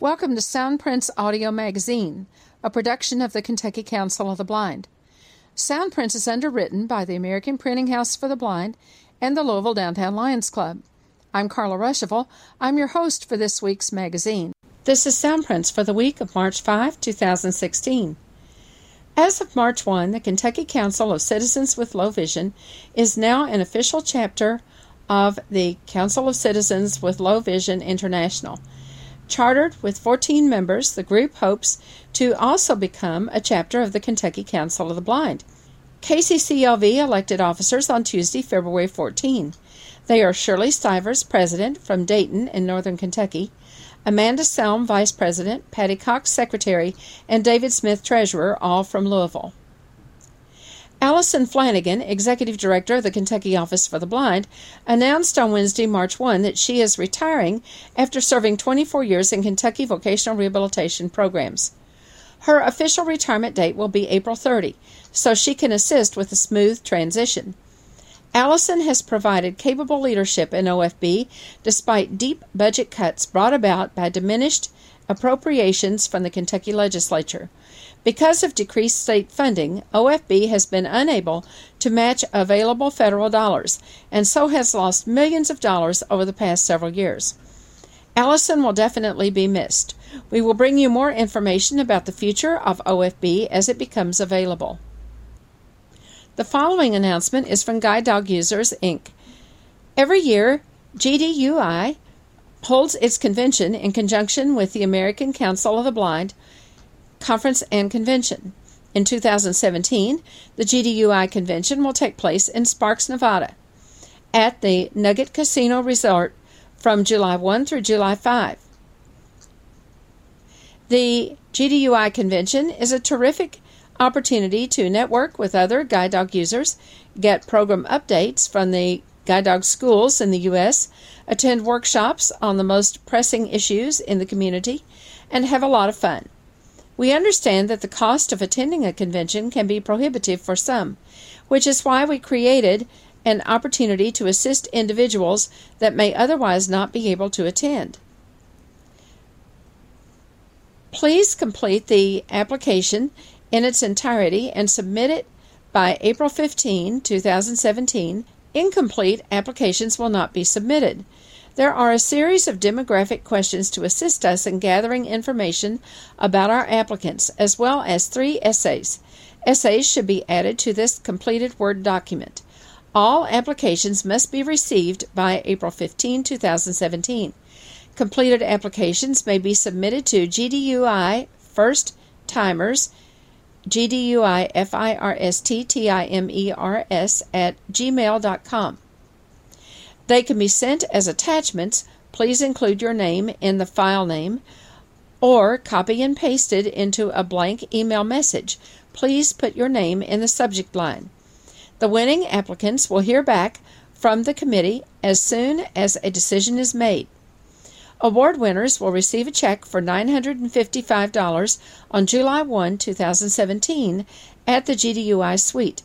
Welcome to Soundprints Audio Magazine, a production of the Kentucky Council of the Blind. Soundprints is underwritten by the American Printing House for the Blind and the Louisville Downtown Lions Club. I'm Carla Ruschival. I'm your host for this week's magazine. This is Soundprints for the week of March 5, 2016. As of March 1, the Kentucky Council of Citizens with Low Vision is now an official chapter of the Council of Citizens with Low Vision International. Chartered with 14 members, the group hopes to also become a chapter of the Kentucky Council of the Blind. KCCLV elected officers on Tuesday, February 14. They are Shirley Stivers, President from Dayton in Northern Kentucky, Amanda Selm, Vice President, Patty Cox, Secretary, and David Smith, Treasurer, all from Louisville. Allison Flanagan, Executive Director of the Kentucky Office for the Blind, announced on Wednesday, March 1, that she is retiring after serving 24 years in Kentucky vocational rehabilitation programs. Her official retirement date will be April 30, so she can assist with a smooth transition. Allison has provided capable leadership in OFB despite deep budget cuts brought about by diminished appropriations from the Kentucky legislature. Because of decreased state funding, OFB has been unable to match available federal dollars and so has lost millions of dollars over the past several years. Allison will definitely be missed. We will bring you more information about the future of OFB as it becomes available. The following announcement is from Guide Dog Users, Inc. Every year, GDUI holds its convention in conjunction with the American Council of the Blind Conference and Convention. In 2017, the GDUI convention will take place in Sparks, Nevada, at the Nugget Casino Resort from July 1 through July 5. The GDUI convention is a terrific opportunity to network with other guide dog users, get program updates from the guide dog schools in the U.S., attend workshops on the most pressing issues in the community, and have a lot of fun. We understand that the cost of attending a convention can be prohibitive for some, which is why we created an opportunity to assist individuals that may otherwise not be able to attend. Please complete the application in its entirety and submit it by April 15, 2017. Incomplete applications will not be submitted. There are a series of demographic questions to assist us in gathering information about our applicants, as well as three essays. Essays should be added to this completed Word document. All applications must be received by April 15, 2017. Completed applications may be submitted to GDUI First Timers, GDUI F I R S T T I M E R S at gmail.com. They can be sent as attachments. Please include your name in the file name or copy and paste it into a blank email message. Please put your name in the subject line. The winning applicants will hear back from the committee as soon as a decision is made. Award winners will receive a check for $955 on July 1, 2017, at the GDUI suite.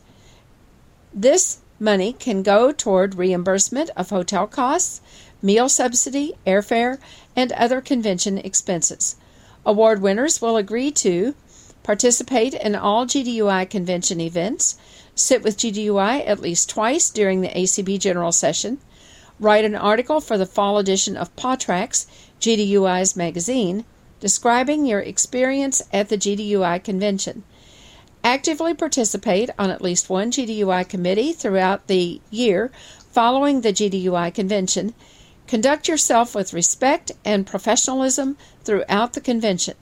This Money can go toward reimbursement of hotel costs, meal subsidy, airfare, and other convention expenses. Award winners will agree to participate in all GDUI convention events, sit with GDUI at least twice during the ACB General Session, write an article for the fall edition of PawTracks, GDUI's magazine, describing your experience at the GDUI convention. Actively participate on at least one GDUI committee throughout the year following the GDUI convention. Conduct yourself with respect and professionalism throughout the convention.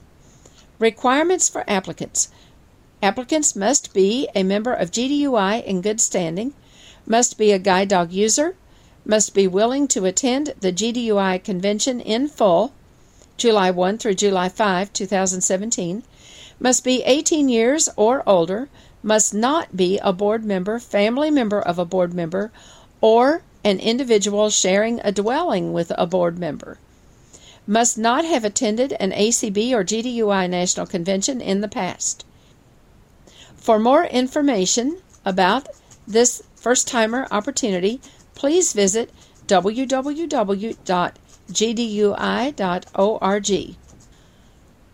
Requirements for applicants Applicants must be a member of GDUI in good standing, must be a guide dog user, must be willing to attend the GDUI convention in full, July 1 through July 5, 2017 must be 18 years or older, must not be a board member, family member of a board member, or an individual sharing a dwelling with a board member. Must not have attended an ACB or GDUI national convention in the past. For more information about this first timer opportunity, please visit www.gdui.org.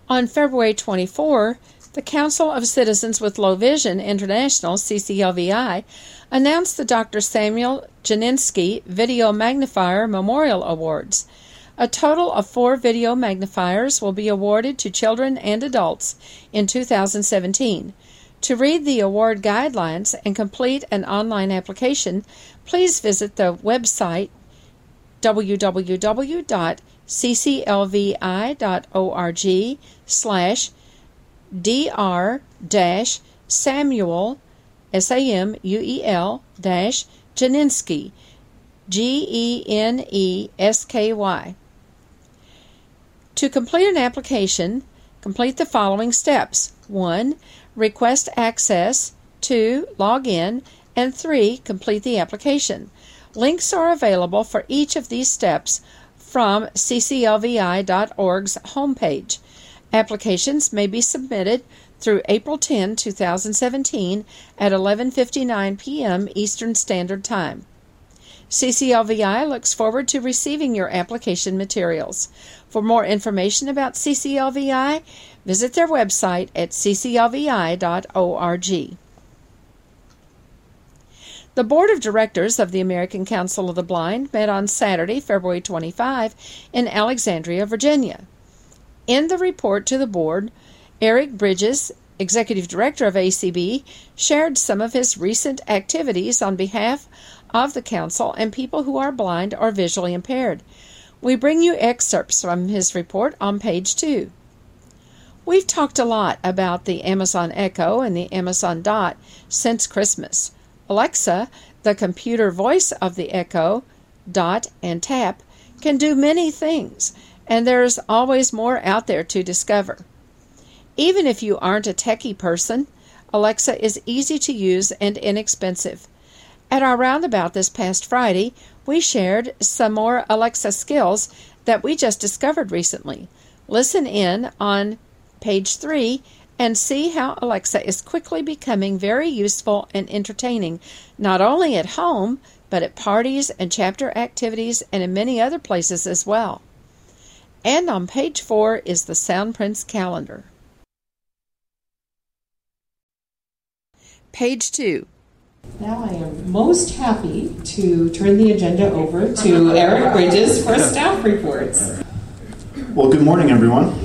On February 24, the Council of Citizens with Low Vision International, CCLVI, announced the Dr. Samuel Genensky Video Magnifier Memorial Awards. A total of four video magnifiers will be awarded to children and adults in 2017. To read the award guidelines and complete an online application, please visit the website www.cclvi.org slash dr dash Samuel S A M U E L dash Genensky G E N E S K Y. To complete an application, complete the following steps. 1. Request access. 2. Log in. And 3. Complete the application. Links are available for each of these steps from cclvi.org's homepage. Applications may be submitted through April 10, 2017 at 11:59 p.m. Eastern Standard Time. CCLVI looks forward to receiving your application materials. For more information about CCLVI, visit their website at cclvi.org. The Board of Directors of the American Council of the Blind met on Saturday, February 25, in Alexandria, Virginia. In the report to the board, Eric Bridges, Executive Director of ACB, shared some of his recent activities on behalf of the Council and people who are blind or visually impaired. We bring you excerpts from his report on page 2. We've talked a lot about the Amazon Echo and the Amazon Dot since Christmas. Alexa, the computer voice of the Echo, Dot, and Tap, can do many things, and there's always more out there to discover. Even if you aren't a techie person, Alexa is easy to use and inexpensive. At our roundabout this past Friday, we shared some more Alexa skills that we just discovered recently. Listen in on page 3 and see how Alexa is quickly becoming very useful and entertaining, not only at home, but at parties and chapter activities and in many other places as well. And on page 4 is the Soundprints calendar. Page 2. Now I am most happy to turn the agenda over to Eric Bridges for staff reports. Well, good morning, everyone.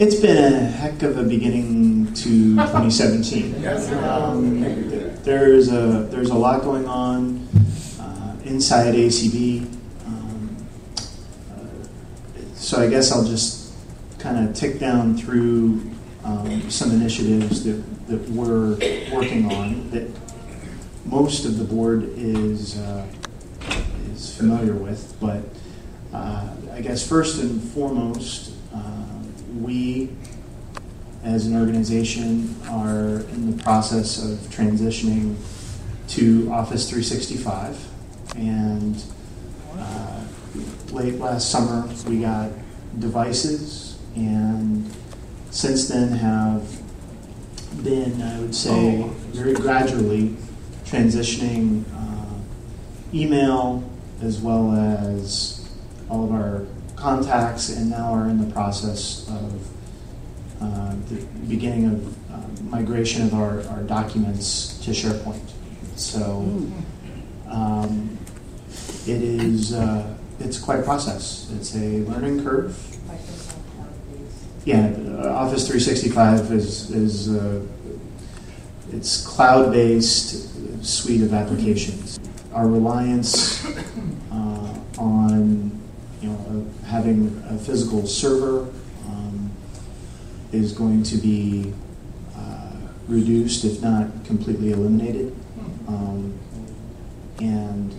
It's been a heck of a beginning to 2017. Um, there's a there's a lot going on uh, inside ACB. Um, uh, so I guess I'll just kind of tick down through um, some initiatives that, that we're working on that most of the board is uh, is familiar with, but uh, I guess first and foremost we, as an organization, are in the process of transitioning to Office 365. And uh, late last summer, we got devices, and since then have been, I would say, very gradually transitioning uh, email as well as all of our contacts and now are in the process of uh, the beginning of uh, migration of our, our documents to SharePoint. So um, it is uh, it's quite a process. It's a learning curve. Yeah, Office 365 is is uh, it's cloud-based suite of applications. Our reliance uh, on having a physical server um, is going to be uh, reduced, if not completely eliminated. Um, and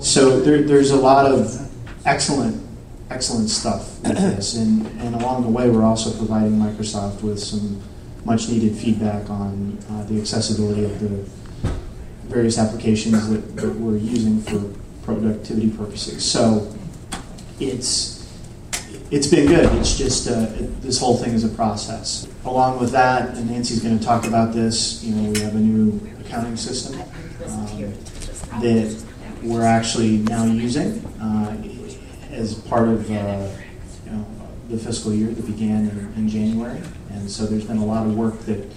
so there, there's a lot of excellent, excellent stuff with this. And, and along the way, we're also providing Microsoft with some much needed feedback on uh, the accessibility of the various applications that, that we're using for productivity purposes. So it's it's been good. It's just uh, it, this whole thing is a process. Along with that, and Nancy's going to talk about this. You know, we have a new accounting system um, that we're actually now using uh, as part of uh, you know the fiscal year that began in, in January. And so there's been a lot of work that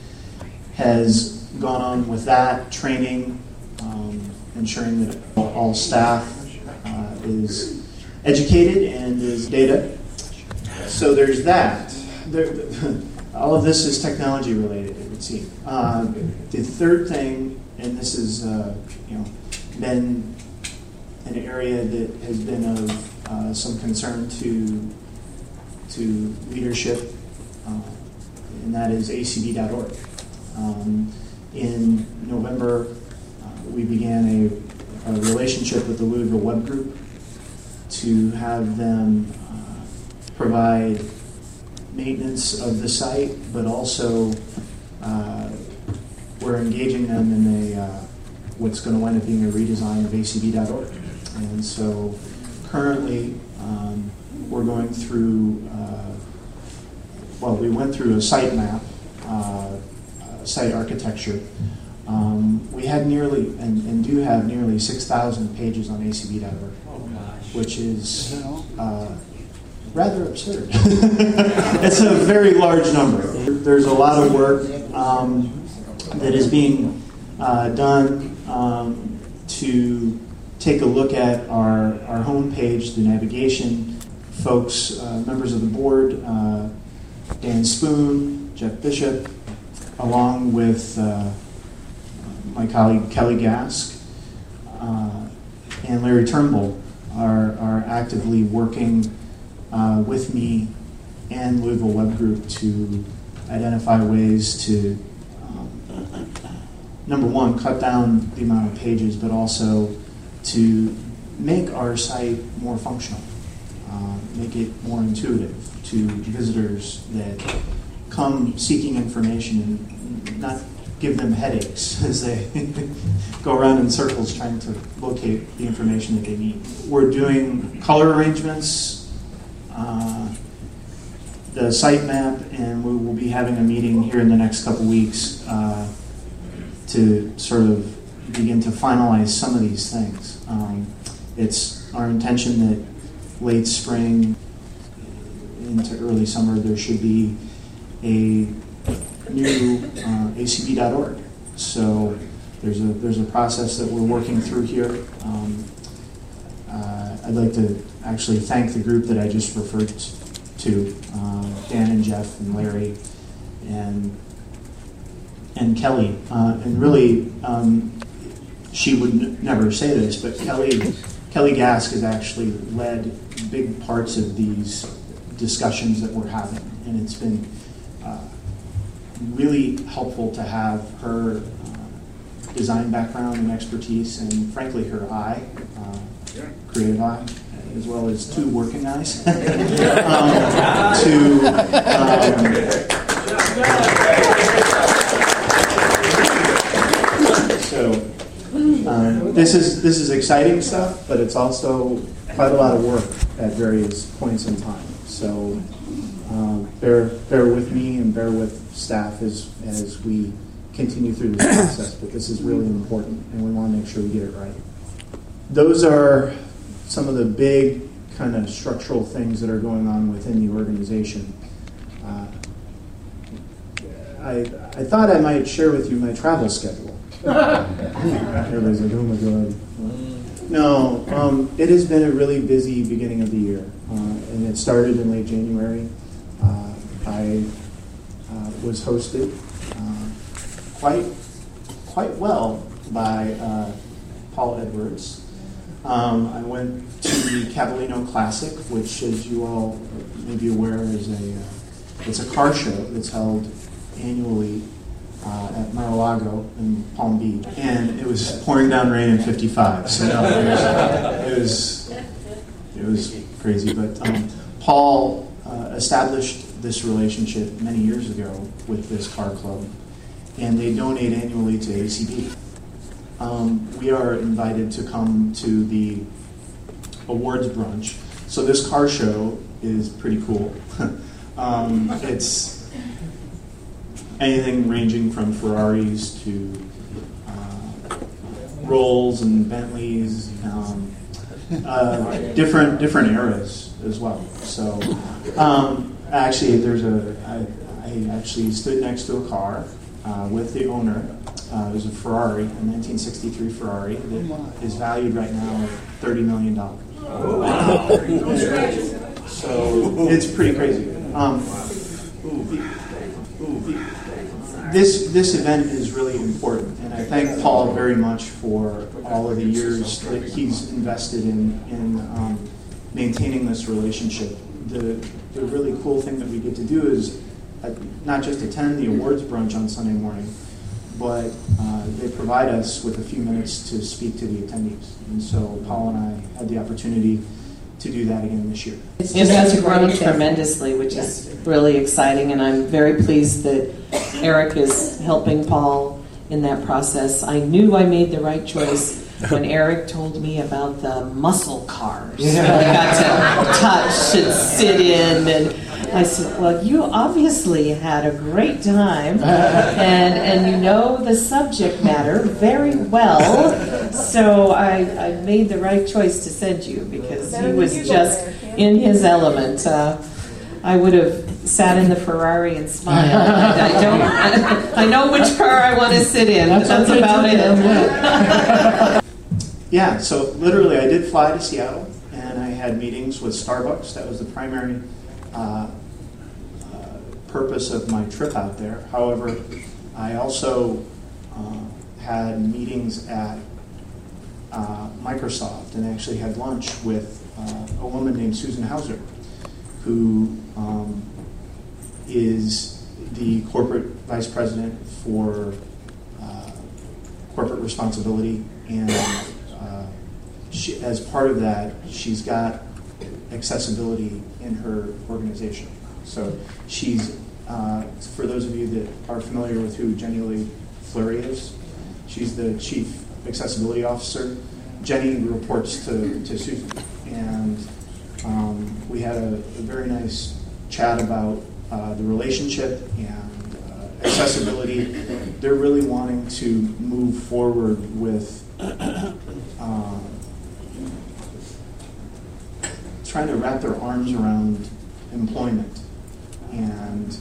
has gone on with that training, um, ensuring that all staff uh, is educated and is data. So there's that. There, all of this is technology related, it would seem. Uh, the third thing, and this has uh, you know been an area that has been of uh, some concern to to leadership, uh, and that is acb.org. Um, in November, uh, we began a, a, relationship with the Louisville Web Group to have them provide maintenance of the site, but also uh, we're engaging them in a uh, what's going to wind up being a redesign of acb.org. And so currently, um, we're going through, uh, well, we went through a site map, uh, site architecture. Um, we had nearly, and, and, do have nearly 6,000 pages on acb.org, oh, which is uh, rather absurd. it's a very large number. There's a lot of work um, that is being uh, done um, to take a look at our, our homepage, the navigation, folks, uh, members of the board, uh, Dan Spoone, Jeff Bishop, along with uh, my colleague Kelly Gask uh, and Larry Turnbull, are, are actively working uh, with me and Louisville Web Group to identify ways to, um, number one, cut down the amount of pages, but also to make our site more functional, uh, make it more intuitive to visitors that come seeking information and not give them headaches as they go around in circles trying to locate the information that they need. We're doing color arrangements, uh, the site map, and we will be having a meeting here in the next couple weeks uh, to sort of begin to finalize some of these things. Um, it's our intention that late spring into early summer there should be a new uh, acb.org. So there's a there's a process that we're working through here. Um, uh, I'd like to actually thank the group that I just referred to, uh, Dan and Jeff and Larry and and Kelly, uh, and really um, she would n- never say this, but Kelly Kelly Gask has actually led big parts of these discussions that we're having, and it's been uh, really helpful to have her uh, design background and expertise, and frankly, her eye, uh, creative eye, as well as two working eyes, um, to. Um, so um, this is this is exciting stuff, but it's also quite a lot of work at various points in time. So um, bear bear with me and bear with staff as as we continue through this process. But this is really important, and we want to make sure we get it right. Those are some of the big kind of structural things that are going on within the organization. Uh, I, I thought I might share with you my travel schedule. Everybody's like, oh my God. No, um, it has been a really busy beginning of the year, uh, and it started in late January. Uh, I uh, was hosted uh, quite quite well by uh, Paul Edwards. Um, I went to the Cavallino Classic, which, as you all may be aware, is a uh, it's a car show that's held annually uh, at Mar-a-Lago in Palm Beach, and it was pouring down rain in 55. So no, it, was, it was it was crazy. But um, Paul uh, established this relationship many years ago with this car club, and they donate annually to ACB. Um, we are invited to come to the awards brunch. So this car show is pretty cool. um, it's anything ranging from Ferraris to uh, Rolls and Bentleys, um, uh, different different eras as well. So um, actually, there's a I, I actually stood next to a car uh, with the owner. Uh, it was a Ferrari, a 1963 Ferrari that is valued right now at 30 million dollars. So it's pretty crazy. Um, this this event is really important, and I thank Paul very much for all of the years that he's invested in in um, maintaining this relationship. The the really cool thing that we get to do is uh, not just attend the awards brunch on Sunday morning, but uh, they provide us with a few minutes to speak to the attendees. And so Paul and I had the opportunity to do that again this year. It has grown tremendously, which is really exciting, and I'm very pleased that Eric is helping Paul in that process. I knew I made the right choice when Eric told me about the muscle cars that I got to touch and sit in and I said, "Well, you obviously had a great time, and and you know the subject matter very well. So I, I made the right choice to send you because he was just in his element. Uh, I would have sat in the Ferrari and smiled. I don't. I, I know which car I want to sit in. That's, that's about it. yeah. So literally, I did fly to Seattle, and I had meetings with Starbucks. That was the primary. Uh, purpose of my trip out there. However, I also uh, had meetings at uh, Microsoft and actually had lunch with uh, a woman named Susan Hauser, who um, is the corporate vice president for uh, corporate responsibility. And uh, she, as part of that, she's got accessibility in her organization. So she's, uh, for those of you that are familiar with who Jenny Lee Fleury is, she's the chief accessibility officer. Jenny reports to, to Susan. And um, we had a, a, very nice chat about uh, the relationship and uh, accessibility. They're really wanting to move forward with uh, trying to wrap their arms around employment and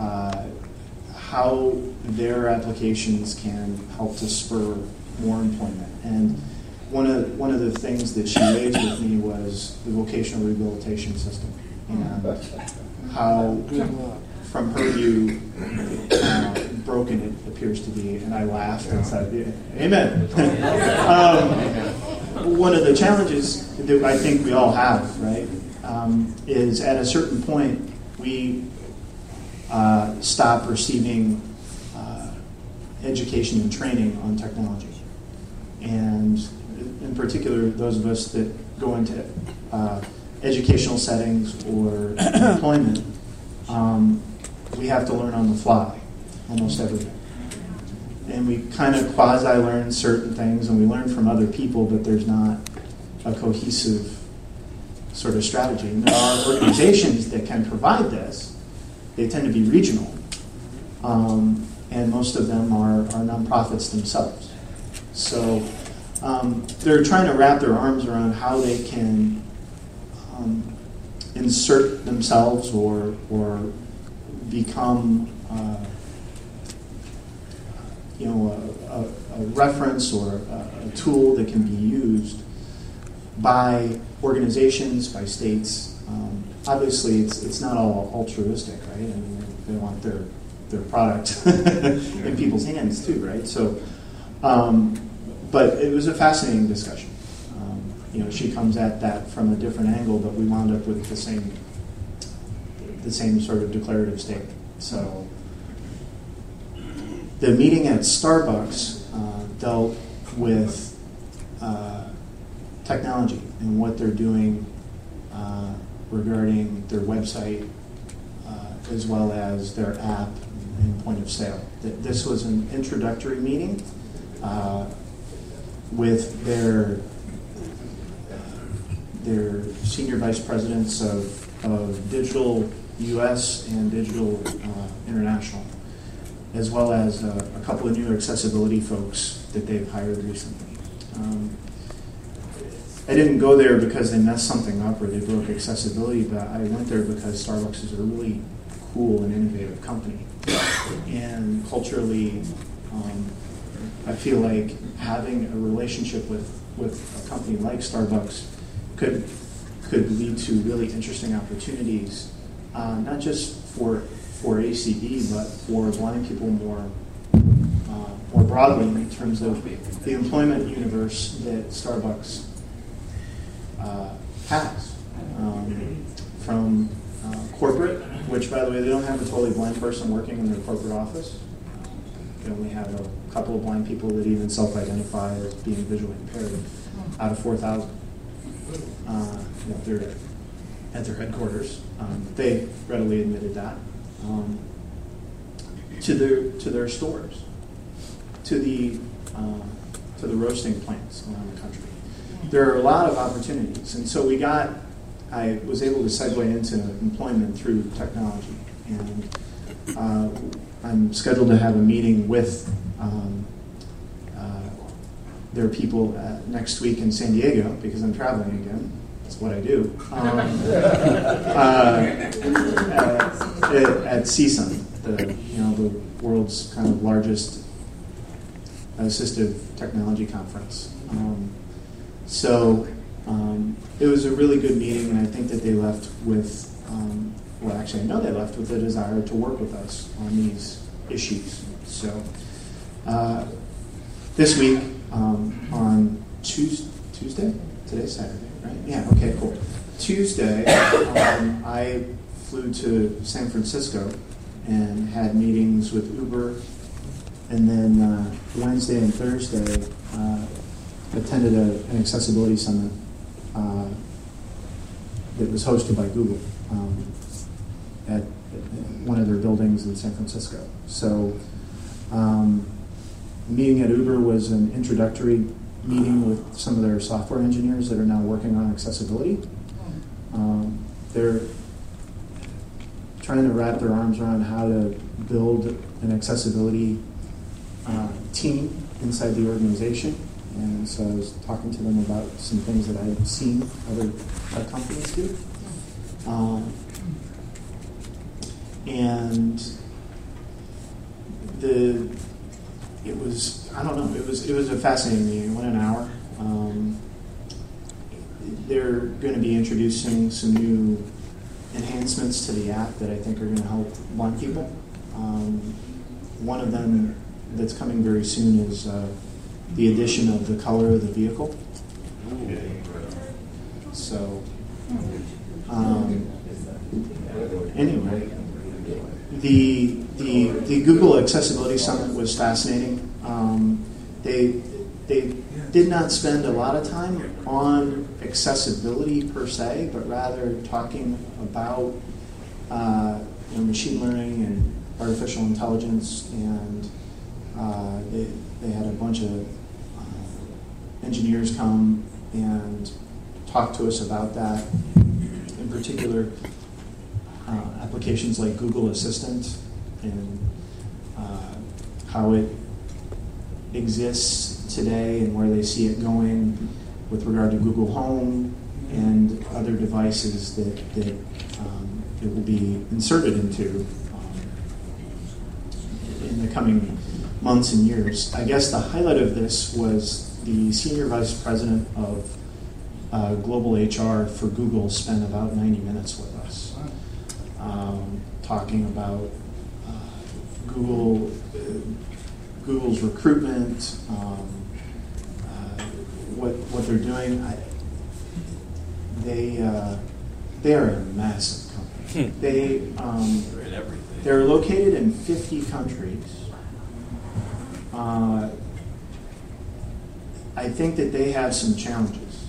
uh, how their applications can help to spur more employment. And one of one of the things that she raised with me was the vocational rehabilitation system and how, from her view, uh, broken it appears to be. And I laughed and said, "Amen." um, one of the challenges that I think we all have, right, um, is at a certain point we uh, stop receiving uh, education and training on technology. And in particular, those of us that go into uh, educational settings or employment, um, we have to learn on the fly almost everything. And we kind of quasi learn certain things and we learn from other people, but there's not a cohesive sort of strategy. And there are organizations that can provide this. They tend to be regional, um, and most of them are, are nonprofits themselves. So um, they're trying to wrap their arms around how they can um, insert themselves or, or become uh, you know, a, a, a reference or a, a tool that can be used by organizations, by states. Um, obviously, it's, it's not all altruistic, right? I mean, they want their, their product in people's hands too, right? So, um, but it was a fascinating discussion. Um, you know, she comes at that from a different angle, but we wound up with the same, the same sort of declarative statement. So, the meeting at Starbucks uh, dealt with uh, technology and what they're doing uh, regarding their website, uh, as well as their app and point of sale. This was an introductory meeting uh, with their their senior vice presidents of, of digital US and digital uh, international, as well as uh, a couple of new accessibility folks that they've hired recently. Um, I didn't go there because they messed something up or they broke accessibility, but I went there because Starbucks is a really cool and innovative company. And culturally, um, I feel like having a relationship with, with a company like Starbucks could, could lead to really interesting opportunities, uh, not just for, for ACB, but for blind people more, uh, more broadly in terms of the employment universe that Starbucks uh. Um, from uh, corporate, which by the way, they don't have a totally blind person working in their corporate office. They only have a couple of blind people that even self-identify as being visually impaired out of 4,000. Uh, at their headquarters. Um, they readily admitted that. Um, to their to their stores, to the uh, to the roasting plants around the country. There are a lot of opportunities, and so we got. I was able to segue into employment through technology, and uh, I'm scheduled to have a meeting with um, uh, their people uh, next week in San Diego because I'm traveling again. That's what I do. Um, uh, at, at CSUN, the you know the world's kind of largest assistive technology conference. Um, so um, it was a really good meeting, and I think that they left with, um, well, actually, I know they left with a desire to work with us on these issues. So uh, this week um, on Tues- Tuesday, today's Saturday, right? Yeah. Okay. Cool. Tuesday, um, I flew to San Francisco and had meetings with Uber, and then uh, Wednesday and Thursday uh, attended a, an accessibility summit uh, that was hosted by Google um, at, at one of their buildings in San Francisco. So, um, meeting at Uber was an introductory meeting with some of their software engineers that are now working on accessibility. Um, they're trying to wrap their arms around how to build an accessibility uh, team inside the organization. And so I was talking to them about some things that I've seen other tech companies do. Um, and the it was I don't know it was it was a fascinating meeting. It went an hour. Um, they're going to be introducing some new enhancements to the app that I think are going to help one people. Um, one of them that's coming very soon is uh, the addition of the color of the vehicle. So, um, anyway, the, the the Google Accessibility Summit was fascinating. Um, they they did not spend a lot of time on accessibility per se, but rather talking about uh, you know, machine learning and artificial intelligence, and uh, they, they had a bunch of engineers come and talk to us about that. In particular, uh, applications like Google Assistant and uh, how it exists today and where they see it going with regard to Google Home and other devices that, that um, it will be inserted into um, in the coming months and years. I guess the highlight of this was the senior vice president of uh, global HR for Google spent about 90 minutes with us um, talking about uh, Google, uh, Google's recruitment, um, uh, what what they're doing. I, they uh, they are a massive company. They um, they're located in 50 countries. I think that they have some challenges.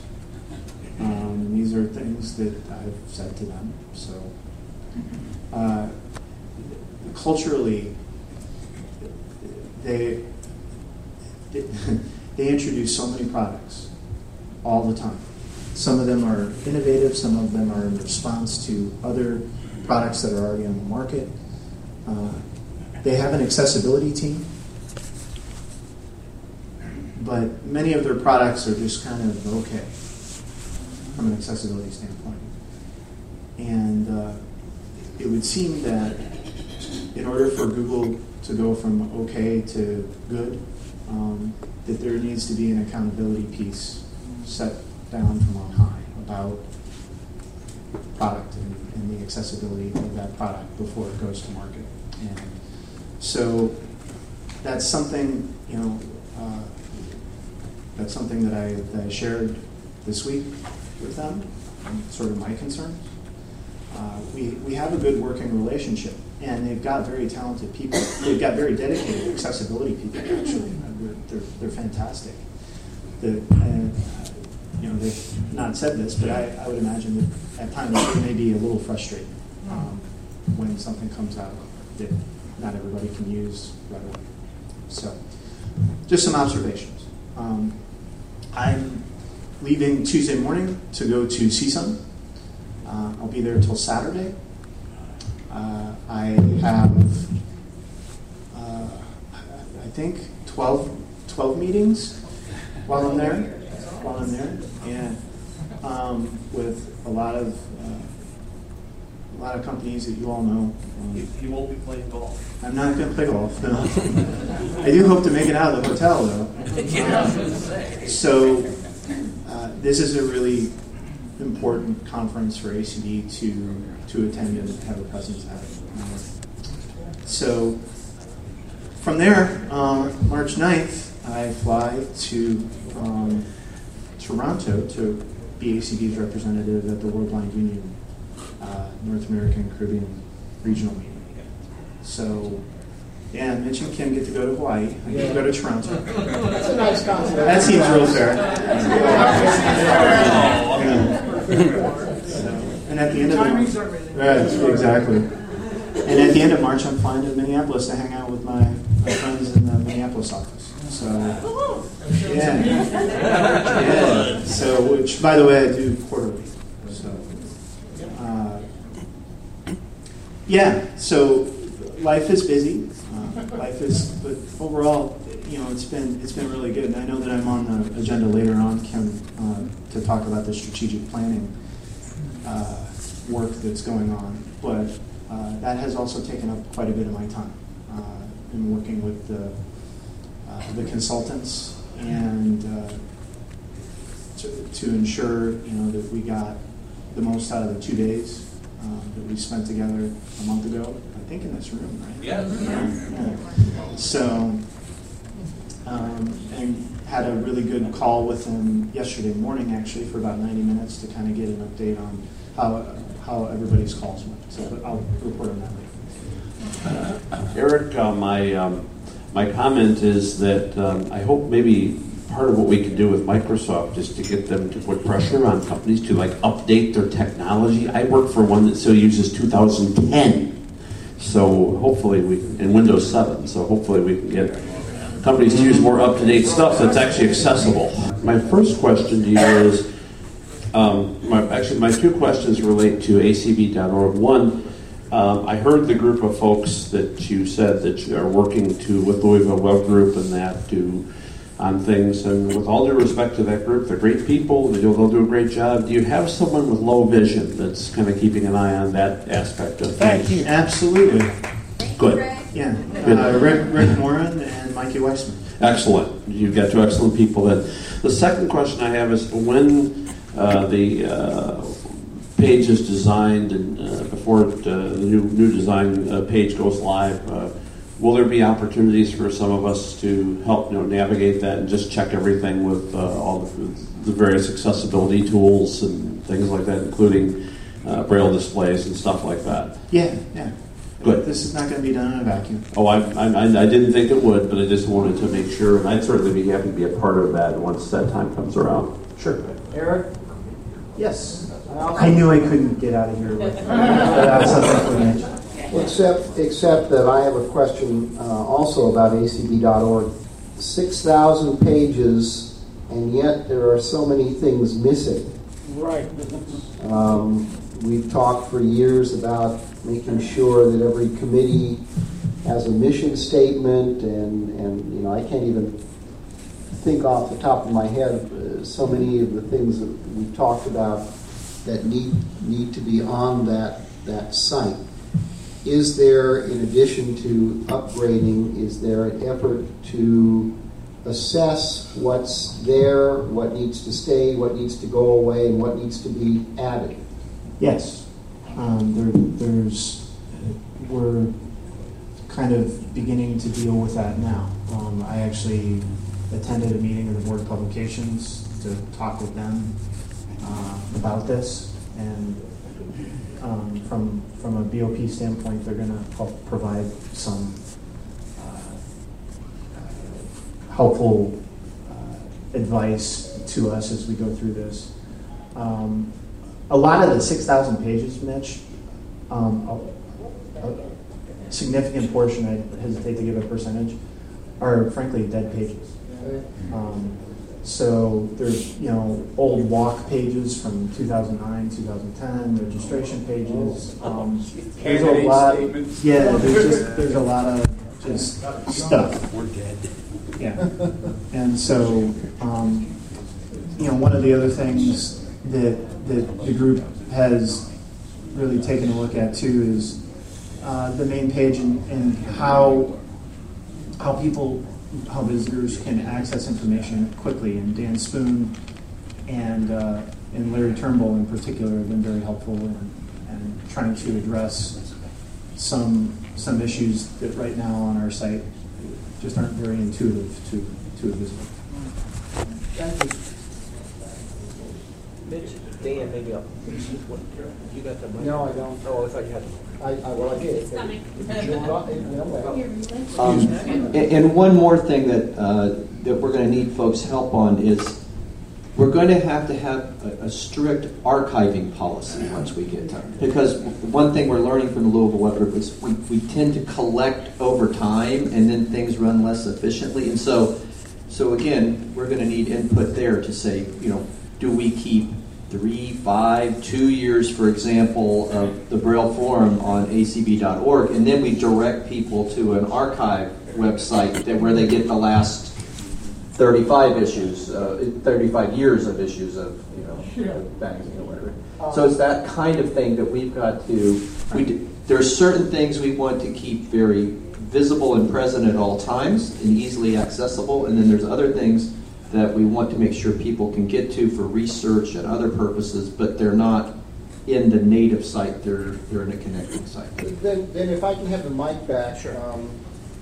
Um, these are things that I've said to them. So, uh, culturally, they, they they introduce so many products all the time. Some of them are innovative, some of them are in response to other products that are already on the market. Uh, they have an accessibility team, but many of their products are just kind of okay from an accessibility standpoint. And uh, it would seem that in order for Google to go from okay to good, um, that there needs to be an accountability piece set down from on high about product and, and the accessibility of that product before it goes to market. And so that's something, you know, uh, that's something that I, that I shared this week with them, sort of my concerns. Uh, we, we have a good working relationship, and they've got very talented people. They've got very dedicated accessibility people, actually. They're, they're, they're fantastic. The, and, you know, they've not said this, but I, I would imagine that at times it may be a little frustrating um, when something comes out that not everybody can use right away. So, just some observations. Um, I'm leaving Tuesday morning to go to CSUN. Uh, I'll be there until Saturday. Uh, I have, uh, I think, 12, 12 meetings while I'm there. While I'm there, and um, with a lot of uh, a lot of companies that you all know. Um, You, you won't be playing golf. I'm not going to play golf. No. I do hope to make it out of the hotel, though. Yeah, I was gonna say. So, uh, this is a really important conference for ACB to to attend and have a presence at. So, from there, um, March 9th, I fly to um, Toronto to be ACB's representative at the World Blind Union uh, North American Caribbean Regional Meeting. So, yeah, Mitch and Kim get to go to Hawaii. I get to go to Toronto. That's a nice concept. That seems real fair. Yeah. So, and at the end of the right, exactly. And at the end of March, I'm flying to Minneapolis to hang out with my, my friends in the Minneapolis office. So, yeah, yeah. So, which by the way, I do quarterly. So, uh, yeah. So, life is busy. Uh, life is, but overall, you know, it's been it's been really good. And I know that I'm on the agenda later on, Kim, uh, to talk about the strategic planning uh, work that's going on. But uh, that has also taken up quite a bit of my time uh, in working with the uh, the consultants and to, to ensure you know that we got the most out of the two days um, that we spent together a month ago. I think in this room, right? Yeah. Yeah. So, um, and had a really good call with them yesterday morning, actually, for about 90 minutes to kind of get an update on how how everybody's calls went. So I'll report on that later. Eric, uh, my, um, my comment is that um, I hope maybe part of what we can do with Microsoft is to get them to put pressure on companies to like update their technology. I work for one that still uses 2010. So hopefully we, in Windows 7, so hopefully we can get companies to use more up-to-date stuff that's actually accessible. My first question to you is, um, my, actually, my two questions relate to acb.org. One, um, I heard the group of folks that you said that you are working to with Louisville Web Group and that to on things. And with all due respect to that group, they're great people. They do, they'll do a great job. Do you have someone with low vision that's kind of keeping an eye on that aspect of Thank things? you. Absolutely. Good. Yeah. Uh, Rick, Rick Moran and Mikey Weissman. Excellent. You've got two excellent people. Then the second question I have is when uh, the uh, page is designed and uh, before it, uh, the new new design uh, page goes live, uh, will there be opportunities for some of us to help you know navigate that and just check everything with uh, all the, the various accessibility tools and things like that, including uh, braille displays and stuff like that? Yeah, yeah. Good. This is not going to be done in a vacuum. Oh, I, I, I didn't think it would, but I just wanted to make sure, and I'd certainly be happy to be a part of that once that time comes around. Sure. Eric? Yes. I knew I couldn't get out of here without something for Mitch. Except, except that I have a question uh, also about acb.org. 6,000 pages, and yet there are so many things missing. Right. Um, we've talked for years about making sure that every committee has a mission statement, and, and you know, I can't even think off the top of my head uh, so many of the things that we've talked about that need need to be on that that site. Is there, in addition to upgrading, is there an effort to assess what's there, what needs to stay, what needs to go away, and what needs to be added? Yes, um, there, there's we're kind of beginning to deal with that now. Um, I actually attended a meeting of the Board of Publications to talk with them uh, about this, and um, from from a BOP standpoint, they're going to help provide some uh, helpful uh, advice to us as we go through this. Um, a lot of the 6,000 pages, Mitch, um, a, a significant portion, I hesitate to give a percentage, are frankly dead pages. Um, so there's, you know, old walk pages from 2009, 2010, registration pages. Um, there's a lot. statements. Yeah, there's just there's a lot of just stuff. We're dead. Yeah, and so um, you know, one of the other things that that the group has really taken a look at too is uh, the main page and, and how how people how visitors can access information quickly. And Dan Spoone and uh, and Larry Turnbull in particular have been very helpful in, in trying to address some some issues that right now on our site just aren't very intuitive to to a visitor. Thank you. Mitch, Dan, maybe up. You got the mic? No, I don't. Oh, I thought you had. I, I, well, I did. It's coming. Um, and, and one more thing that uh, that we're going to need folks' help on is we're going to have to have a, a strict archiving policy once we get done. Because one thing we're learning from the Louisville Web Group is we, we tend to collect over time, and then things run less efficiently. And so, so again, we're going to need input there to say, you know, do we keep three, five, two years, for example, of the Braille Forum on acb.org, and then we direct people to an archive website that, where they get the last 35 issues, uh, 35 years of issues of, you know, magazine or whatever. So it's that kind of thing that we've got to. We do, there are certain things we want to keep very visible and present at all times and easily accessible, and then there's other things that we want to make sure people can get to for research and other purposes, but they're not in the native site, they're, they're in a connecting site. Then, then if I can have the mic back, um,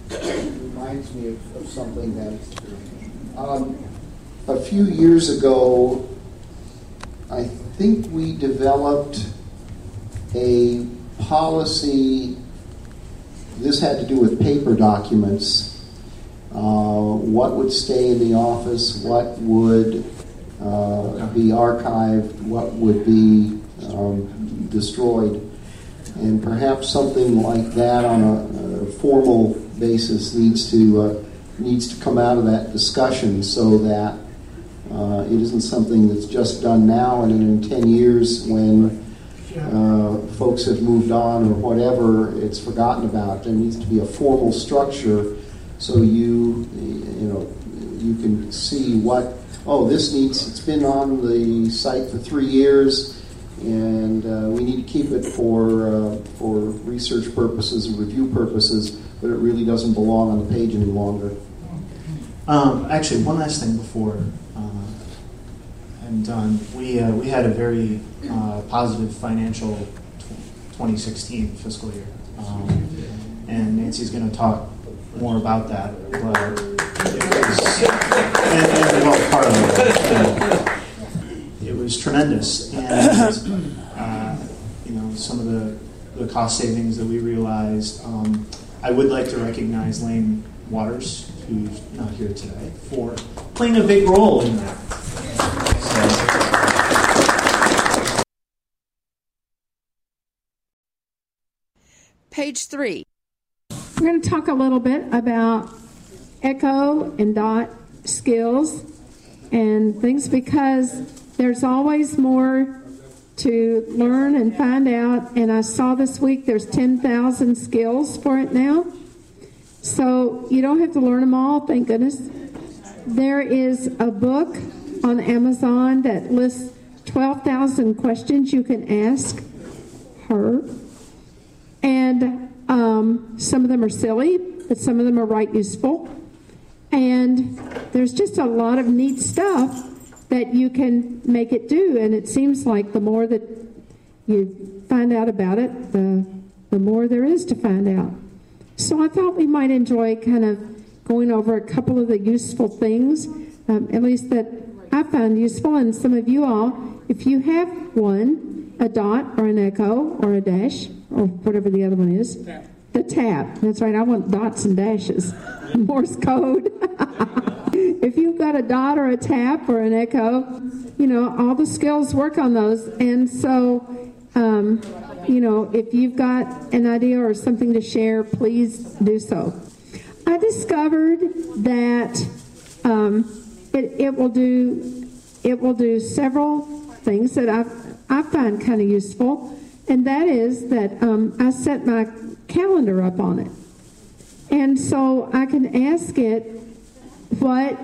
reminds me of, of something then. Um, a few years ago, I think we developed a policy. This had to do with paper documents. Uh, what would stay in the office? What would uh, be archived? What would be um, destroyed? And perhaps something like that on a, a formal basis needs to uh, needs to come out of that discussion so that uh, it isn't something that's just done now and in 10 years when uh, folks have moved on or whatever, it's forgotten about. There needs to be a formal structure so you you know you can see what oh this needs it's been on the site for three years and uh, we need to keep it for uh, for research purposes and review purposes but it really doesn't belong on the page any longer Um, actually, one last thing before uh, I'm done. We, uh, we had a very uh, positive financial tw- 2016 fiscal year. Um, and Nancy's going to talk more about that. But it was, and, and well, part of it. it was tremendous. And, uh, you know, some of the, the cost savings that we realized. Um, I would like to recognize Lane Waters, who's not here today, for playing a big role in that. So, Page 3. We're going to talk a little bit about echo and dot skills and things because there's always more to learn and find out. And I saw this week there's 10,000 skills for it now. So you don't have to learn them all, thank goodness. There is a book on Amazon that lists 12,000 questions you can ask her. And um, some of them are silly, but some of them are right useful. And there's just a lot of neat stuff that you can make it do. And it seems like the more that you find out about it, the, the more there is to find out. So I thought we might enjoy kind of going over a couple of the useful things, um, at least that I found useful. And some of you all, if you have one, a dot or an echo or a dash or whatever the other one is, the tap. That's right. I want dots and dashes. Morse code. if you've got a dot or a tap or an echo, you know, all the skills work on those. And so, um, you know, if you've got an idea or something to share, please do so. I discovered that um, it, it will do it will do several things that I I find kind of useful, and that is that um, I set my calendar up on it, and so I can ask it what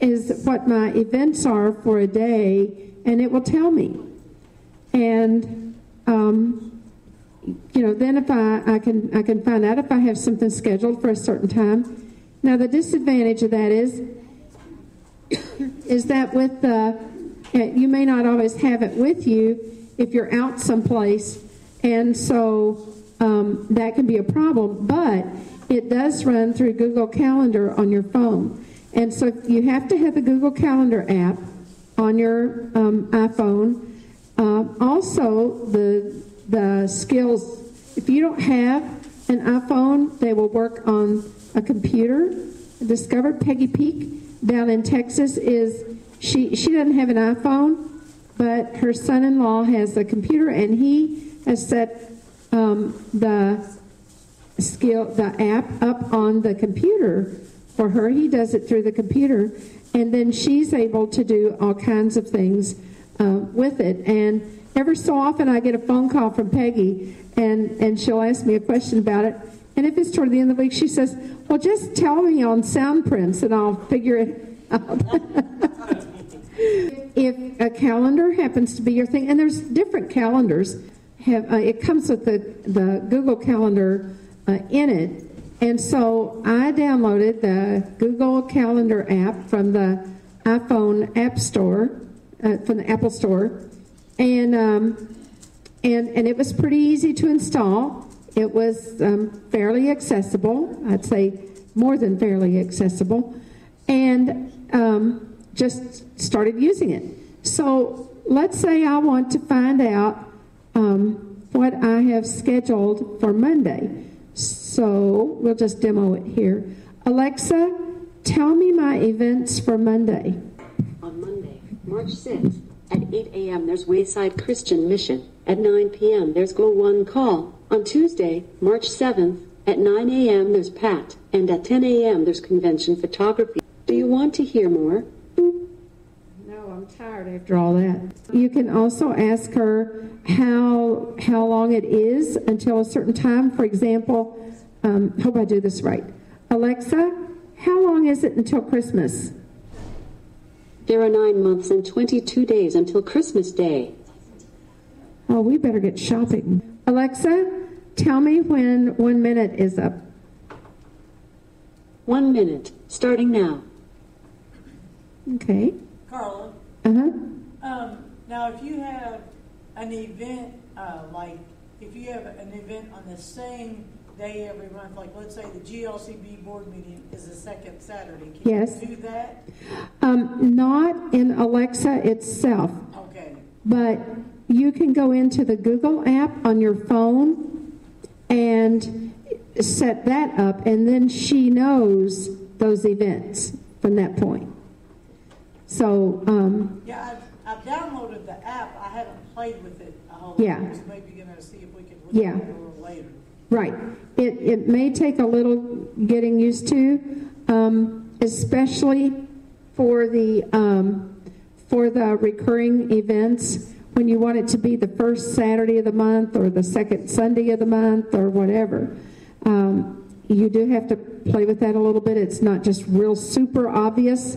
is what my events are for a day, and it will tell me. And um, you know, then if I, I can I can find out if I have something scheduled for a certain time. Now the disadvantage of that is is that with the you may not always have it with you if you're out someplace, and so um, that can be a problem. But it does run through Google Calendar on your phone. And so you have to have the Google Calendar app on your um, iPhone. Uh, also, the the skills. If you don't have an iPhone, they will work on a computer. I discovered Peggy Peak down in Texas is she she doesn't have an iPhone, but her son-in-law has a computer, and he has set um, the skill the app up on the computer for her. He does it through the computer, and then she's able to do all kinds of things uh, with it. And ever so often, I get a phone call from Peggy, and and she'll ask me a question about it. And if it's toward the end of the week, she says, "Well, just tell me on Soundprints, and I'll figure it out." if a calendar happens to be your thing, and there's different calendars. Have uh, it comes with the the Google Calendar uh, in it, and so I downloaded the Google Calendar app from the iPhone App Store, uh, from the Apple Store, and um, and and it was pretty easy to install. It was um, fairly accessible. I'd say more than fairly accessible, and um, just started using it. So let's say I want to find out um, what I have scheduled for Monday. So we'll just demo it here. Alexa, tell me my events for Monday. On Monday, March 6th, at 8 a.m., there's Wayside Christian Mission. At 9 p.m., there's Go One Call. On Tuesday, March 7th, at 9 a.m., there's Pat. And at 10 a.m., there's Convention Photography. Do you want to hear more? No, I'm tired after all that. You can also ask her how how long it is until a certain time. For example, um, hope I do this right. Alexa, how long is it until Christmas? There are nine months and 22 days until Christmas Day. Oh, we better get shopping. Alexa, tell me when one minute is up. One minute, starting now. Okay. Carla, Huh. um, now if you have an event, uh, like if you have an event on the same day every month, like let's say the GLCB board meeting is the second Saturday, can Yes. you do that? Um, not in Alexa itself, Okay, but you can go into the Google app on your phone and set that up, and then she knows those events from that point. So, um, yeah, I've, I've downloaded the app, I haven't played with it a whole Yeah. lot, so maybe gonna see if we can Yeah. it later. Right. It, it may take a little getting used to, um, especially for the, um, for the recurring events, when you want it to be the first Saturday of the month or the second Sunday of the month or whatever. Um, you do have to play with that a little bit. It's not just real super obvious.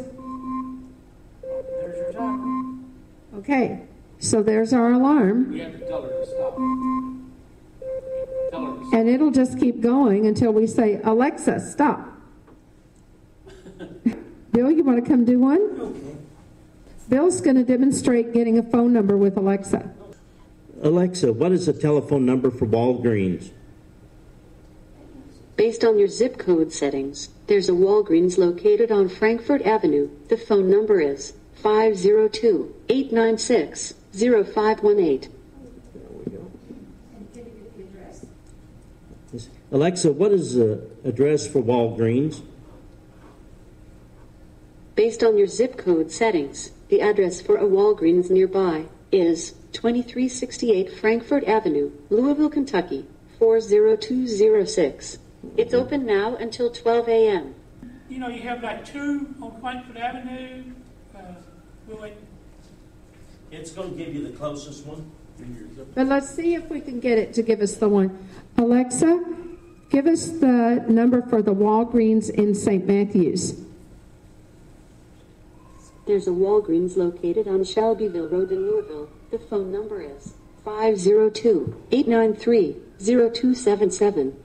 Okay, so there's our alarm. You have to tell her to stop. Tell her to stop. And it'll just keep going until we say, Alexa, stop. Bill, you want to come do one? Okay. Bill's going to demonstrate getting a phone number with Alexa. Alexa, what is the telephone number for Walgreens? Based on your zip code settings, there's a Walgreens located on Frankfort Avenue. The phone number is 502 896 0518. Alexa, what is the address for Walgreens? Based on your zip code settings, the address for a Walgreens nearby is 2368 Frankfort Avenue, Louisville, Kentucky 40206. It's open now until 12 a.m. You know, you have like two on Frankfort Avenue. Uh, we'll. It's gonna give you the closest one. But let's see if we can get it to give us the one. Alexa, give us the number for the Walgreens in St. Matthews. There's a Walgreens located on Shelbyville Road in Louisville. The phone number is 502 893 0277.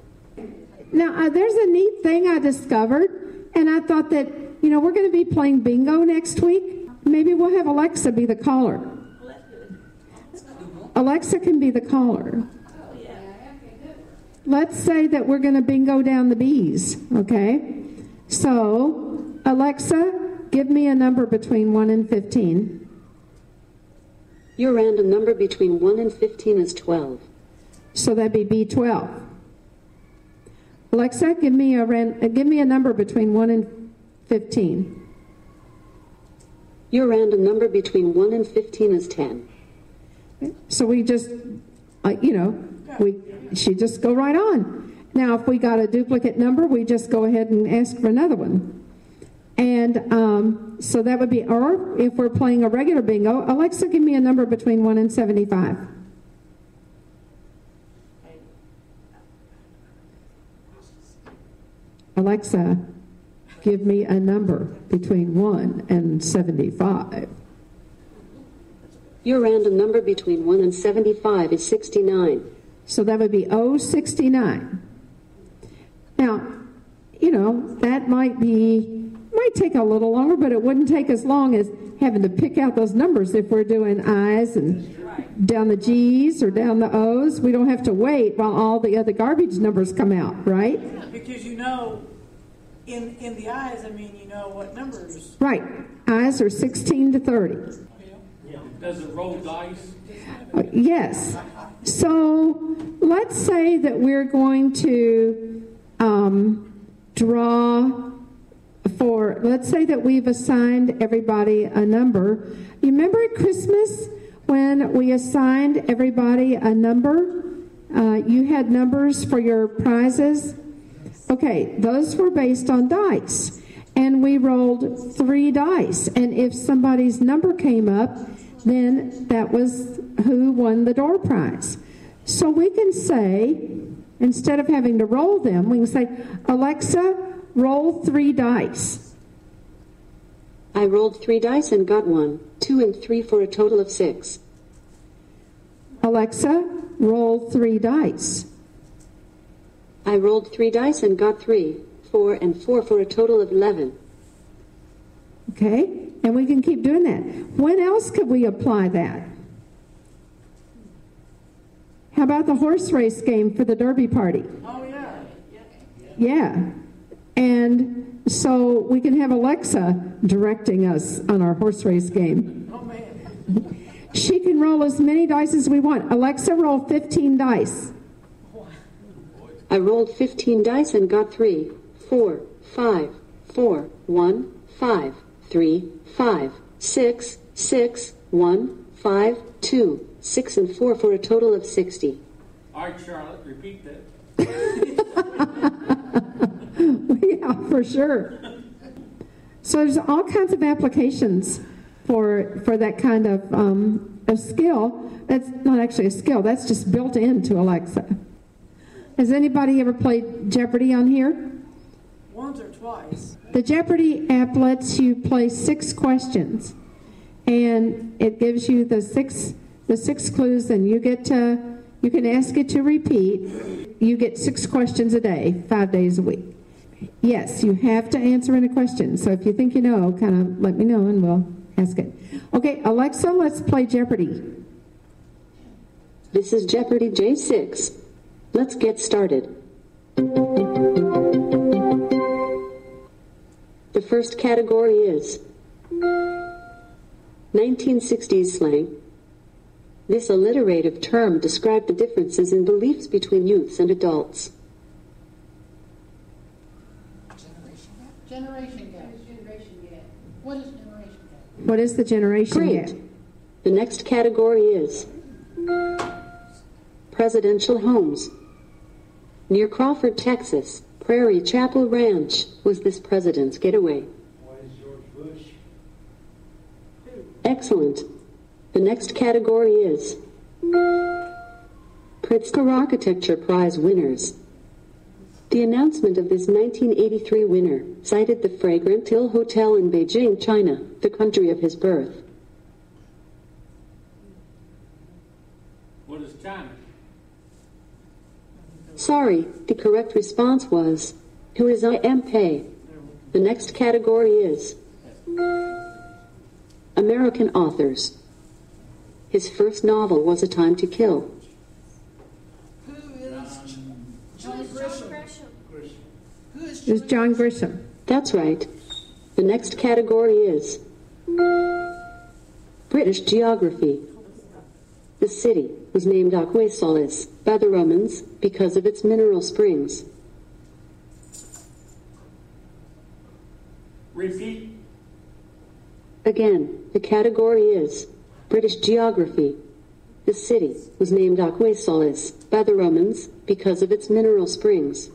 Now, uh, there's a neat thing I discovered, and I thought that, you know, we're going to be playing bingo next week. Maybe we'll have Alexa be the caller. Alexa can be the caller. Let's say that we're going to bingo down the bees, okay? So, Alexa, give me a number between 1 and 15. Your random number between 1 and 15 is 12. So that'd be B12. Alexa, give me a ran- give me a number between 1 and 15. Your random number between 1 and 15 is 10. So we just, uh, you know, we she just go right on. Now, if we got a duplicate number, we just go ahead and ask for another one. And um, so that would be, or if we're playing a regular bingo, Alexa, give me a number between 1 and 75. Alexa, give me a number between 1 and 75. Your random number between 1 and 75 is 69. So that would be 069. Now, you know, that might be, might take a little longer, but it wouldn't take as long as having to pick out those numbers if we're doing I's and down the G's or down the O's. We don't have to wait while all the other garbage numbers come out, right? Because you know, in, in the eyes, I mean, you know what numbers. Right. I's are 16 to 30. Yeah. Does it roll dice? Uh, Yes. So let's say that we're going to um, draw for, let's say that we've assigned everybody a number. You remember at Christmas when we assigned everybody a number? Uh, you had numbers for your prizes? Okay, those were based on dice. And we rolled three dice. And if somebody's number came up, then that was who won the door prize. So we can say, instead of having to roll them, we can say, Alexa, roll three dice. I rolled three dice and got one, two and three for a total of six. Alexa, roll three dice. I rolled three dice and got three, four and four for a total of 11. Okay? And we can keep doing that. When else could we apply that? How about the horse race game for the Derby party? Oh, yeah. Yeah. yeah. And so we can have Alexa directing us on our horse race game. Oh, man. She can roll as many dice as we want. Alexa, roll 15 dice. I rolled 15 dice and got three, four, five, four, one, five, three, five, six, six, one, five, two, six, and four for a total of 60. All right, Charlotte, repeat that. yeah, for sure. So there's all kinds of applications for for that kind of um, a skill. That's not actually a skill. That's just built into Alexa. Has anybody ever played Jeopardy on here? Once or twice. The Jeopardy app lets you play six questions, and it gives you the six the six clues, and you get to you can ask it to repeat. You get six questions a day, five days a week. Yes, you have to answer in a question. So if you think you know, kind of let me know, and we'll ask it. Okay, Alexa, let's play Jeopardy. This is Jeopardy J6. Let's get started. The first category is 1960s slang. This alliterative term described the differences in beliefs between youths and adults. Generation gap. Generation gap. What is generation gap? What is the generation Great. gap? The next category is presidential homes. Near Crawford, Texas, Prairie Chapel Ranch was this president's getaway. Excellent. The next category is Pritzker Architecture Prize winners. The announcement of this 1983 winner cited the fragrant Hill Hotel in Beijing, China, the country of his birth. What is China? Sorry, the correct response was, Who is I. M. Pei? The next category is American authors. His first novel was A Time to Kill. Who is John Grisham? Who is John Grisham. That's right. The next category is British geography. The city was named Aquae Sulis by the Romans because of its mineral springs. Repeat. Again, the category is British geography. The city was named Aquae Sulis by the Romans because of its mineral springs.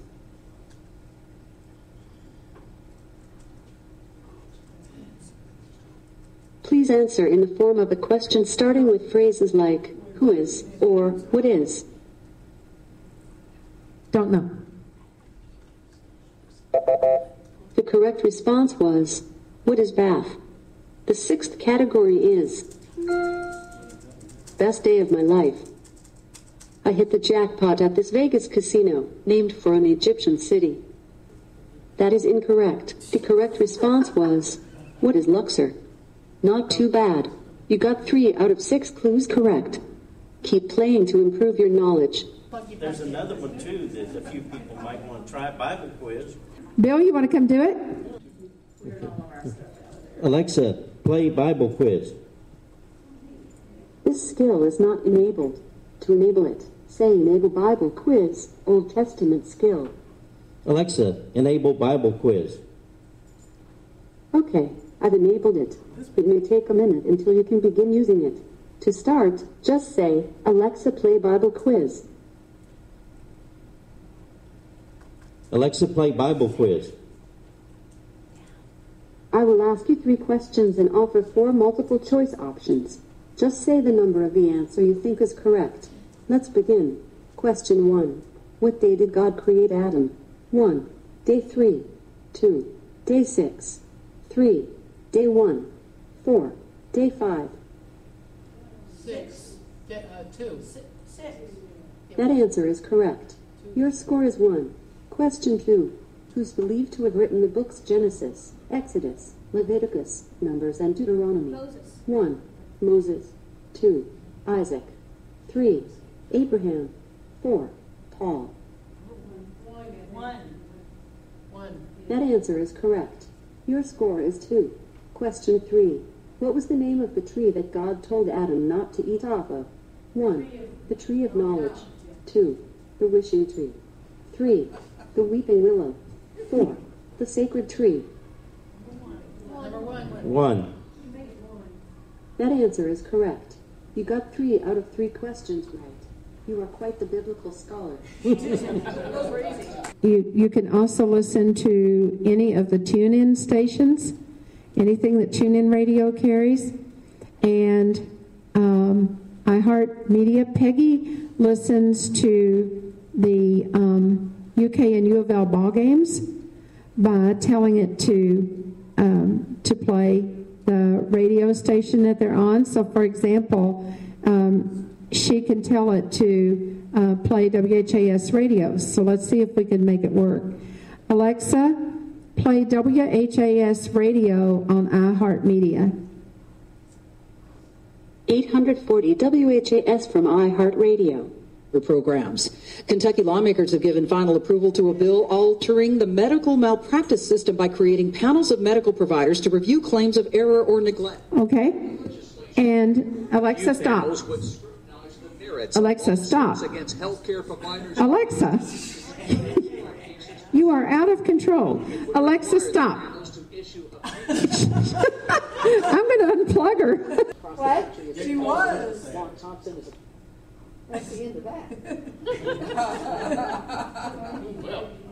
Please answer in the form of a question starting with phrases like who is or what is. Don't know. The correct response was what is Bath? The sixth category is best day of my life. I hit the jackpot at this Vegas casino named for an Egyptian city. That is incorrect. The correct response was what is Luxor? Not too bad. You got three out of six clues correct. Keep playing to improve your knowledge. There's another one too that a few people might want to try. Bible quiz. Bill, you want to come do it? Alexa, play Bible quiz. This skill is not enabled. To enable it, say enable Bible quiz, Old Testament skill. Alexa, enable Bible quiz. Okay, I've enabled it. It may take a minute until you can begin using it. To start, just say, Alexa, play Bible quiz. Alexa, play Bible quiz. I will ask you three questions and offer four multiple choice options. Just say the number of the answer you think is correct. Let's begin. Question 1. What day did God create Adam? 1. Day 3. 2. Day 6. 3. Day 1. 4. Day 5. Six? De- uh, two. Six. That answer is correct. Your score is 1. Question 2. Who's believed to have written the books Genesis, Exodus, Leviticus, Numbers, and Deuteronomy? Moses. 1. Moses. 2. Isaac. 3. Abraham. 4. Paul. One. One. That answer is correct. Your score is 2. Question 3. What was the name of the tree that God told Adam not to eat off of? 1. The tree of knowledge. 2. The wishing tree. 3. The weeping willow. 4. The sacred tree. One. One. That answer is correct. You got three out of three questions right. You are quite the biblical scholar. You, you can also listen to any of the TuneIn stations, anything that TuneIn Radio carries. And um, iHeartMedia, Peggy listens to the um, UK and U of L ball games by telling it to, um, to play the radio station that they're on. So, for example, um, she can tell it to uh, play WHAS radio. So let's see if we can make it work. Alexa, play WHAS radio on iHeartMedia. 840 WHAS from iHeartRadio. programs. Kentucky lawmakers have given final approval to a bill altering the medical malpractice system by creating panels of medical providers to review claims of error or neglect. Okay. And Alexa, stop. Alexa, stop. Against healthcare providers. Alexa, you are out of control. Alexa, stop. I'm going to unplug her. What? She was. That's the end of that.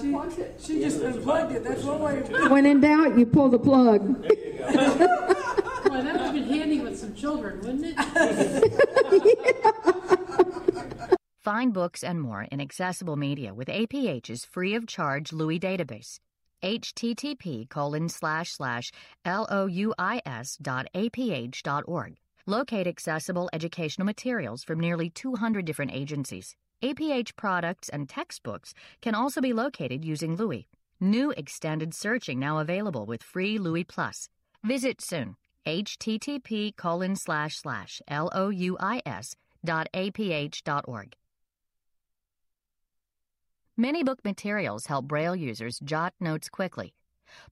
She, she just unplugged it. That's one way. When in doubt, you pull the plug. Boy, that would have been handy with some children, wouldn't it? Find books and more in accessible media with APH's free of charge Louis database. http colon slash slash louis dot aph dot org. Locate accessible educational materials from nearly 200 different agencies. APH products and textbooks can also be located using Louis. New extended searching now available with free Louis Plus. Visit soon. http colon slash slash louis dot aph dot org. Many book materials help Braille users jot notes quickly.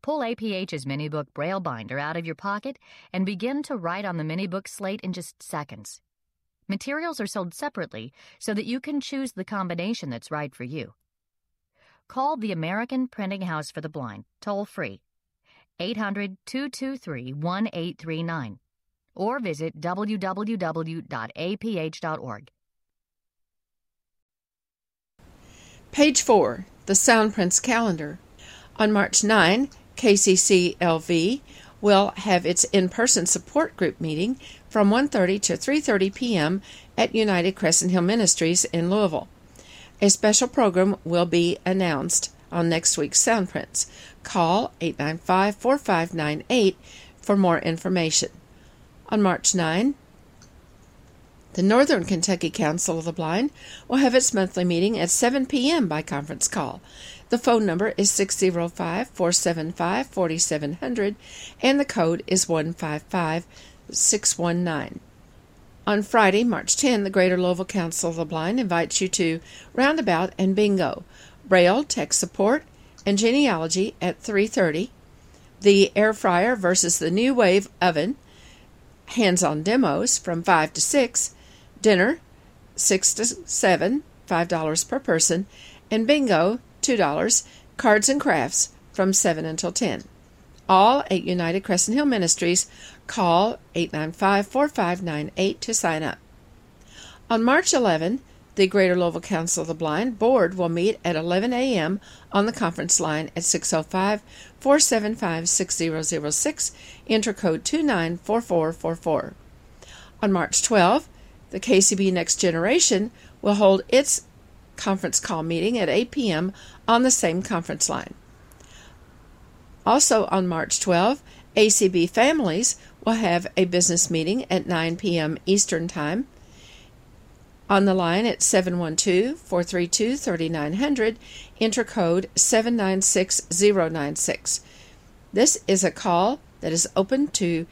Pull APH's MiniBook Braille binder out of your pocket and begin to write on the MiniBook slate in just seconds. Materials are sold separately so that you can choose the combination that's right for you. Call the American Printing House for the Blind, toll free, 800 223 1839, or visit www.aph.org. Page 4, the Sound Soundprints calendar. On March 9, KCCLV will have its in-person support group meeting from 1:30 to 3:30 p.m. at United Crescent Hill Ministries in Louisville. A special program will be announced on next week's Soundprints. Call 895-4598 for more information. On March 9, the Northern Kentucky Council of the Blind will have its monthly meeting at 7 p.m. by conference call. The phone number is 605 475 4700 and the code is 155 619. On Friday, March 10, the Greater Louisville Council of the Blind invites you to Roundabout and Bingo, Braille, Tech Support, and Genealogy at 3.30, the Air Fryer versus the NuWave Oven, hands-on demos from 5 to 6, dinner 6 to 7, $5 per person, and bingo $2, cards and crafts from 7 until 10. All at United Crescent Hill Ministries. Call 895 4598 to sign up. On March 11, the Greater Louisville Council of the Blind Board will meet at 11 a.m. on the conference line at 605 475 6006, enter code 294444. On March 12, the KCB Next Generation will hold its conference call meeting at 8 p.m. on the same conference line. Also on March 12, ACB Families will have a business meeting at 9 p.m. Eastern Time. On the line at 712 432 3900, enter code 796096. This is a call that is open to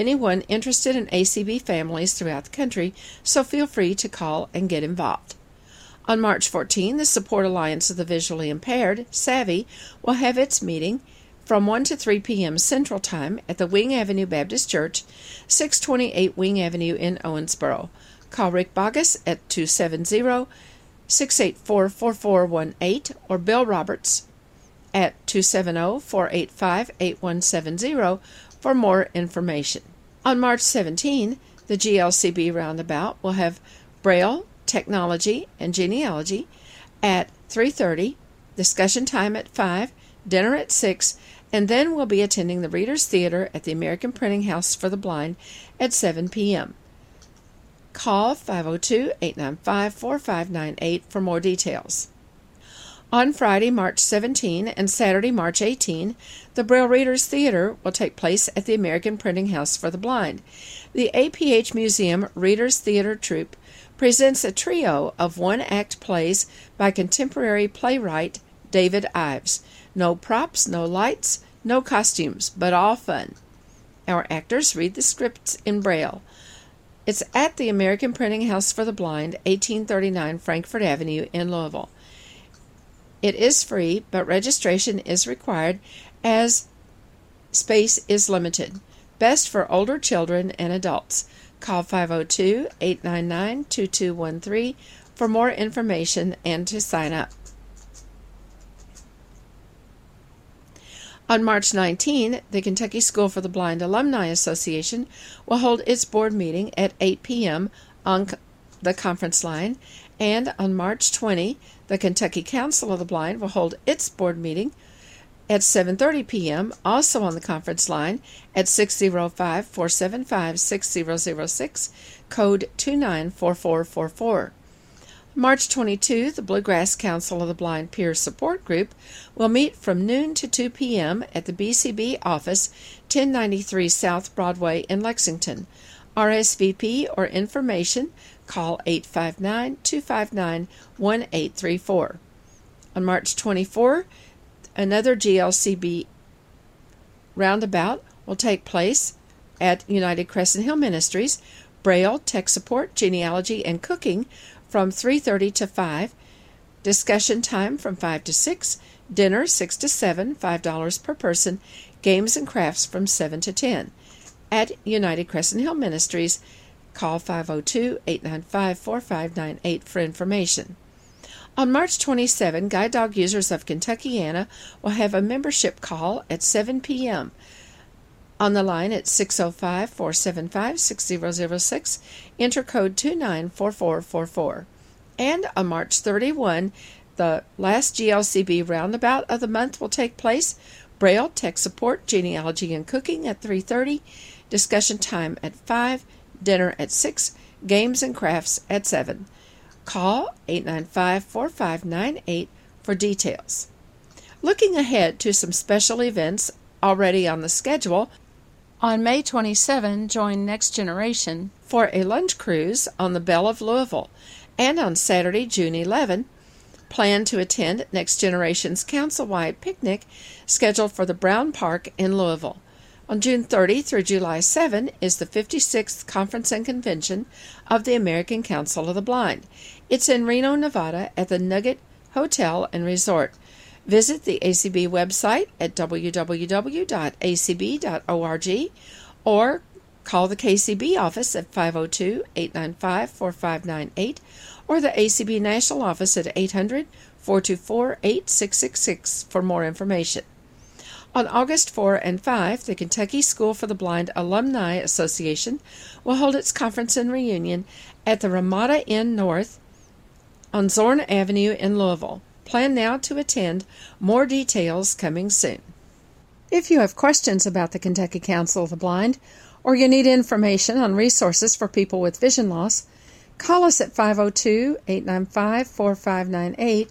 anyone interested in ACB families throughout the country, so feel free to call and get involved. On March 14, the Support Alliance of the Visually Impaired, SAVI, will have its meeting from 1 to 3 p.m. Central Time at the Wing Avenue Baptist Church, 628 Wing Avenue in Owensboro. Call Rick Bogus at 270 684 4418 or Bill Roberts at 270 485 8170 for more information. On March 17, The GLCB roundabout will have Braille, technology, and genealogy at 3:30, discussion time at 5, dinner at 6, and then we'll be attending the Readers Theater at the American Printing House for the Blind at 7 p.m. Call 502 895 4598 for more details. On Friday, March 17 and Saturday, March 18, the Braille Readers Theater will take place at the American Printing House for the Blind. The APH Museum Readers Theater Troupe presents a trio of one act plays by contemporary playwright David Ives. No props, no lights, no costumes, but all fun. Our actors read the scripts in Braille. It's at the American Printing House for the Blind, 1839 Frankfort Avenue in Louisville. It is free, but registration is required as space is limited. Best for older children and adults. Call 502 899 2213 for more information and to sign up. On March 19, the Kentucky School for the Blind Alumni Association will hold its board meeting at 8 p.m. on the conference line, and on March 20, the Kentucky Council of the Blind will hold its board meeting at 7:30 p.m. also on the conference line at 605-475-6006 code 294444. March 22, the Bluegrass Council of the Blind Peer Support Group will meet from noon to 2 p.m. at the BCB office, 1093 South Broadway in Lexington. RSVP or information, call 859 259 1834. On March 24, another GLCB roundabout will take place at United Crescent Hill Ministries, Braille, Tech Support, Genealogy, and Cooking from 3:30 to 5, discussion time from 5 to 6, dinner 6 to 7, $5 per person, games and crafts from 7 to 10. At United Crescent Hill Ministries, call 502-895-4598 for information. On March 27, Guide Dog users of Kentuckiana will have a membership call at 7 p.m. On the line at 605 475 6006, enter code 294444. And on March 31, the last GLCB roundabout of the month will take place. Braille, tech support, genealogy, and cooking at 3:30. Discussion time at 5. Dinner at 6. Games and crafts at 7. Call 895 4598 for details. Looking ahead to some special events already on the schedule, on May 27, join Next Generation for a lunch cruise on the Belle of Louisville, and on Saturday, June 11, plan to attend Next Generation's council-wide picnic scheduled for the Brown Park in Louisville. On June 30 through July 7 is the 56th Conference and Convention of the American Council of the Blind. It's in Reno, Nevada at the Nugget Hotel and Resort. Visit the ACB website at www.acb.org or call the KCB office at 502 895 4598 or the ACB National Office at 800 424 8666 for more information. On August 4 and 5, the Kentucky School for the Blind Alumni Association will hold its conference and reunion at the Ramada Inn North on Zorn Avenue in Louisville. Plan now to attend. More details coming soon. If you have questions about the Kentucky Council of the Blind or you need information on resources for people with vision loss, call us at 502 895 4598